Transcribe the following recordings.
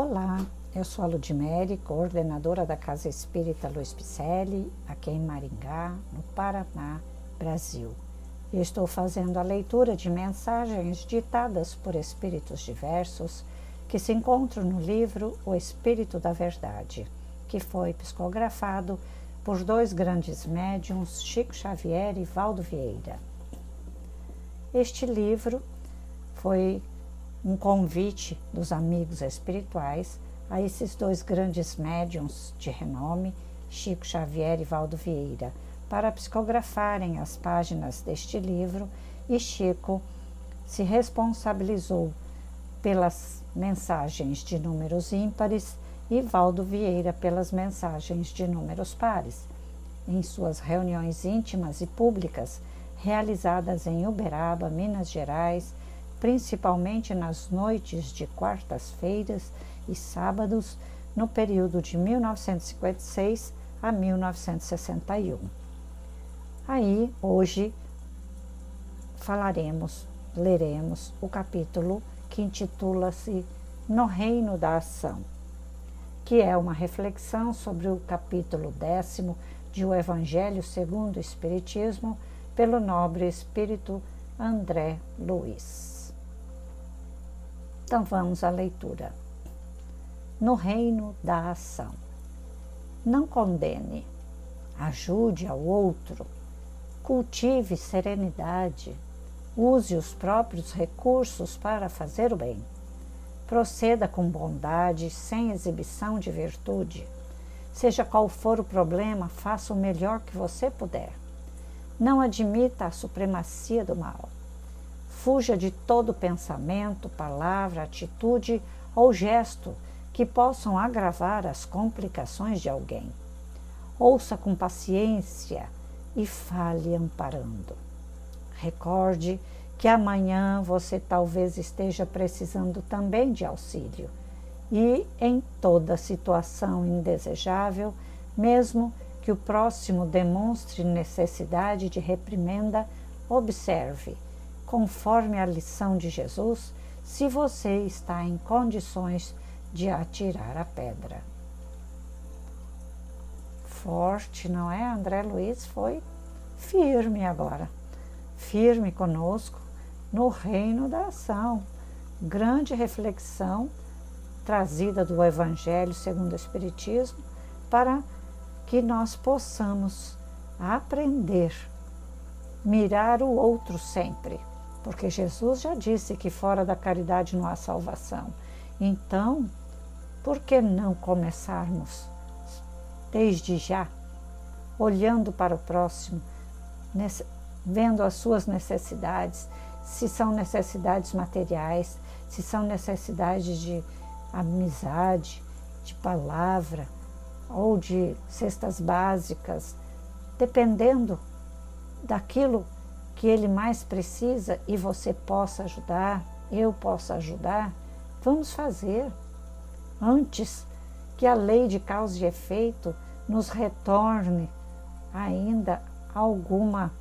Olá, eu sou a Ludmere, coordenadora da Casa Espírita Luiz Picelli, aqui em Maringá, no Paraná, Brasil. Estou fazendo a leitura de mensagens ditadas por espíritos diversos que se encontram no livro O Espírito da Verdade, que foi psicografado por dois grandes médiums, Chico Xavier e Valdo Vieira. Este livro foi um convite dos amigos espirituais a esses dois grandes médiums de renome, Chico Xavier e Valdo Vieira, para psicografarem as páginas deste livro e Chico se responsabilizou pelas mensagens de números ímpares e Valdo Vieira pelas mensagens de números pares. Em suas reuniões íntimas e públicas, realizadas em Uberaba, Minas Gerais, principalmente nas noites de quartas-feiras e sábados, no período de 1956 a 1961. Aí, hoje, falaremos, leremos o capítulo que intitula-se No Reino da Ação, que é uma reflexão sobre o capítulo décimo de O Evangelho segundo o Espiritismo, pelo nobre espírito André Luiz. Então vamos à leitura. No reino da ação. Não condene, ajude ao outro, cultive serenidade, use os próprios recursos para fazer o bem. Proceda com bondade, sem exibição de virtude. Seja qual for o problema, faça o melhor que você puder. Não admita a supremacia do mal. Fuja de todo pensamento, palavra, atitude ou gesto que possam agravar as complicações de alguém. Ouça com paciência e fale amparando. Recorde que amanhã você talvez esteja precisando também de auxílio e, em toda situação indesejável, mesmo que o próximo demonstre necessidade de reprimenda, observe conforme a lição de Jesus, se você está em condições de atirar a pedra. Forte, não é? André Luiz foi firme agora, firme conosco no reino da ação. Grande reflexão trazida do Evangelho segundo o Espiritismo para que nós possamos aprender, mirar o outro sempre porque Jesus já disse que fora da caridade não há salvação. Então, por que não começarmos desde já, olhando para o próximo, vendo as suas necessidades, se são necessidades materiais, se são necessidades de amizade, de palavra ou de cestas básicas, dependendo daquilo que ele mais precisa e você possa ajudar, eu possa ajudar, vamos fazer. Antes que a lei de causa e efeito nos retorne ainda alguma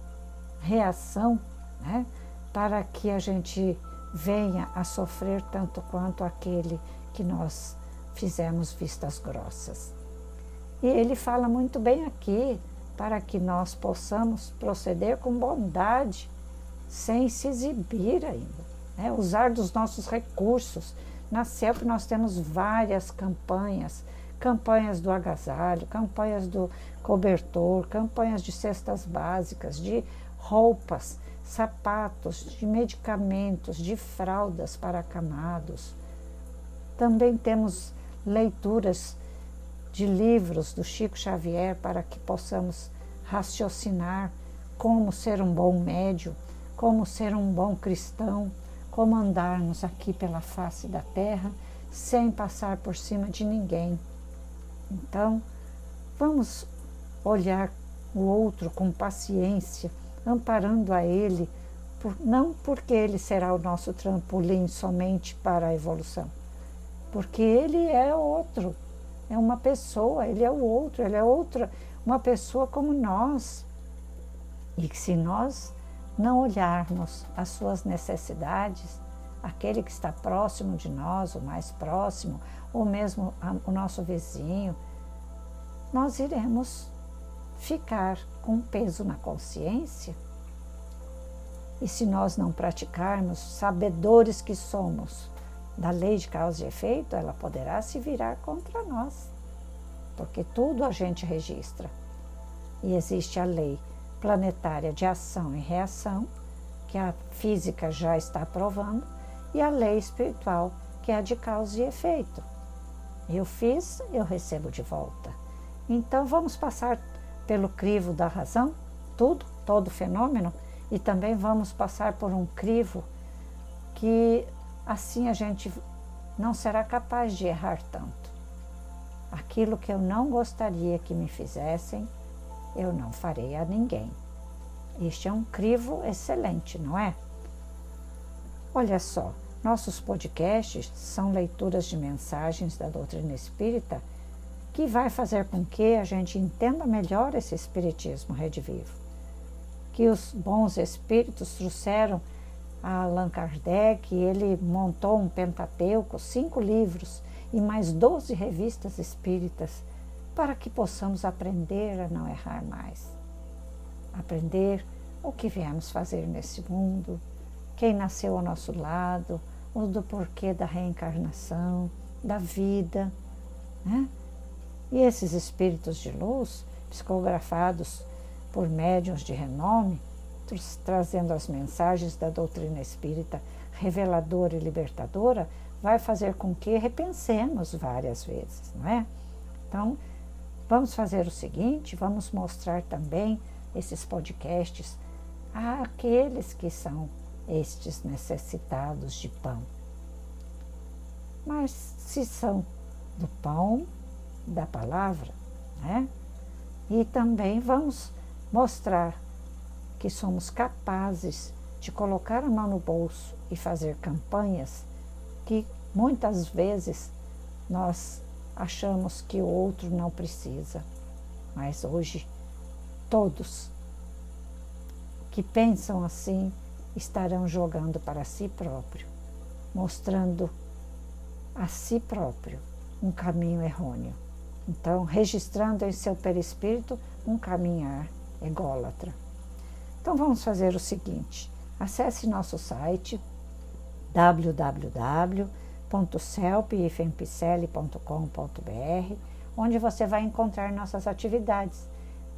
reação, né, para que a gente venha a sofrer tanto quanto aquele que nós fizemos vistas grossas. E ele fala muito bem aqui para que nós possamos proceder com bondade, sem se exibir ainda, né? usar dos nossos recursos. Na CELP nós temos várias campanhas, campanhas do agasalho, campanhas do cobertor, campanhas de cestas básicas, de roupas, sapatos, de medicamentos, de fraldas para acamados. Também temos leituras de livros do Chico Xavier para que possamos raciocinar como ser um bom médio, como ser um bom cristão, como andarmos aqui pela face da terra sem passar por cima de ninguém. Então, vamos olhar o outro com paciência, amparando a ele, por, não porque ele será o nosso trampolim somente para a evolução, porque ele é outro é uma pessoa, ele é o outro, ele é outra, uma pessoa como nós. E que se nós não olharmos as suas necessidades, aquele que está próximo de nós, o mais próximo, ou mesmo o nosso vizinho, nós iremos ficar com peso na consciência. E se nós não praticarmos, sabedores que somos da lei de causa e efeito, ela poderá se virar contra nós, porque tudo a gente registra. E existe a lei planetária de ação e reação, que a física já está provando, e a lei espiritual, que é a de causa e efeito. Eu fiz, eu recebo de volta. Então vamos passar pelo crivo da razão, tudo, todo fenômeno, e também vamos passar por um crivo que assim a gente não será capaz de errar tanto. Aquilo que eu não gostaria que me fizessem, eu não farei a ninguém. Este é um crivo excelente, não é? Olha só, nossos podcasts são leituras de mensagens da doutrina espírita que vai fazer com que a gente entenda melhor esse espiritismo redivivo. Que os bons espíritos trouxeram Allan Kardec, ele montou um Pentateuco, cinco livros e mais doze revistas espíritas para que possamos aprender a não errar mais. Aprender o que viemos fazer nesse mundo, quem nasceu ao nosso lado, o do porquê da reencarnação, da vida. Né? E esses espíritos de luz, psicografados por médiuns de renome, trazendo as mensagens da doutrina espírita reveladora e libertadora, vai fazer com que repensemos várias vezes, não é? Então, Vamos fazer o seguinte: vamos mostrar também esses podcasts àqueles que são estes necessitados de pão. Mas se são do pão da palavra, né? E também vamos mostrar que somos capazes de colocar a mão no bolso e fazer campanhas que muitas vezes nós achamos que o outro não precisa. Mas hoje, todos que pensam assim estarão jogando para si próprio, mostrando a si próprio um caminho errôneo. Então, registrando em seu perispírito um caminhar ególatra. Então, vamos fazer o seguinte: acesse nosso site www www.celpifempicele.com.br, onde você vai encontrar nossas atividades.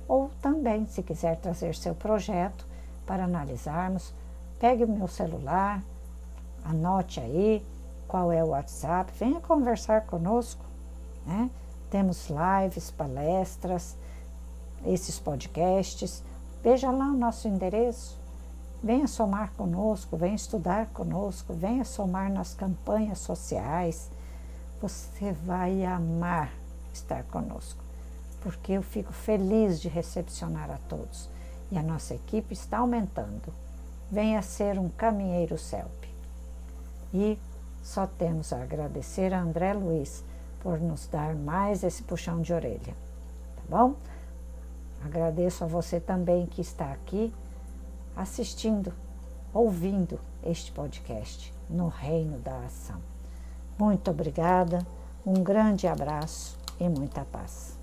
Ou também, se quiser trazer seu projeto para analisarmos, pegue o meu celular, anote aí qual é o WhatsApp, venha conversar conosco. Né? Temos lives, palestras, esses podcasts. Veja lá o nosso endereço Venha somar conosco, venha estudar conosco, venha somar nas campanhas sociais. Você vai amar estar conosco, porque eu fico feliz de recepcionar a todos e a nossa equipe está aumentando. Venha ser um caminheiro CELP. E só temos a agradecer a André Luiz por nos dar mais esse puxão de orelha, tá bom? Agradeço a você também que está aqui assistindo, ouvindo este podcast no Reino da Ação. Muito obrigada, um grande abraço e muita paz.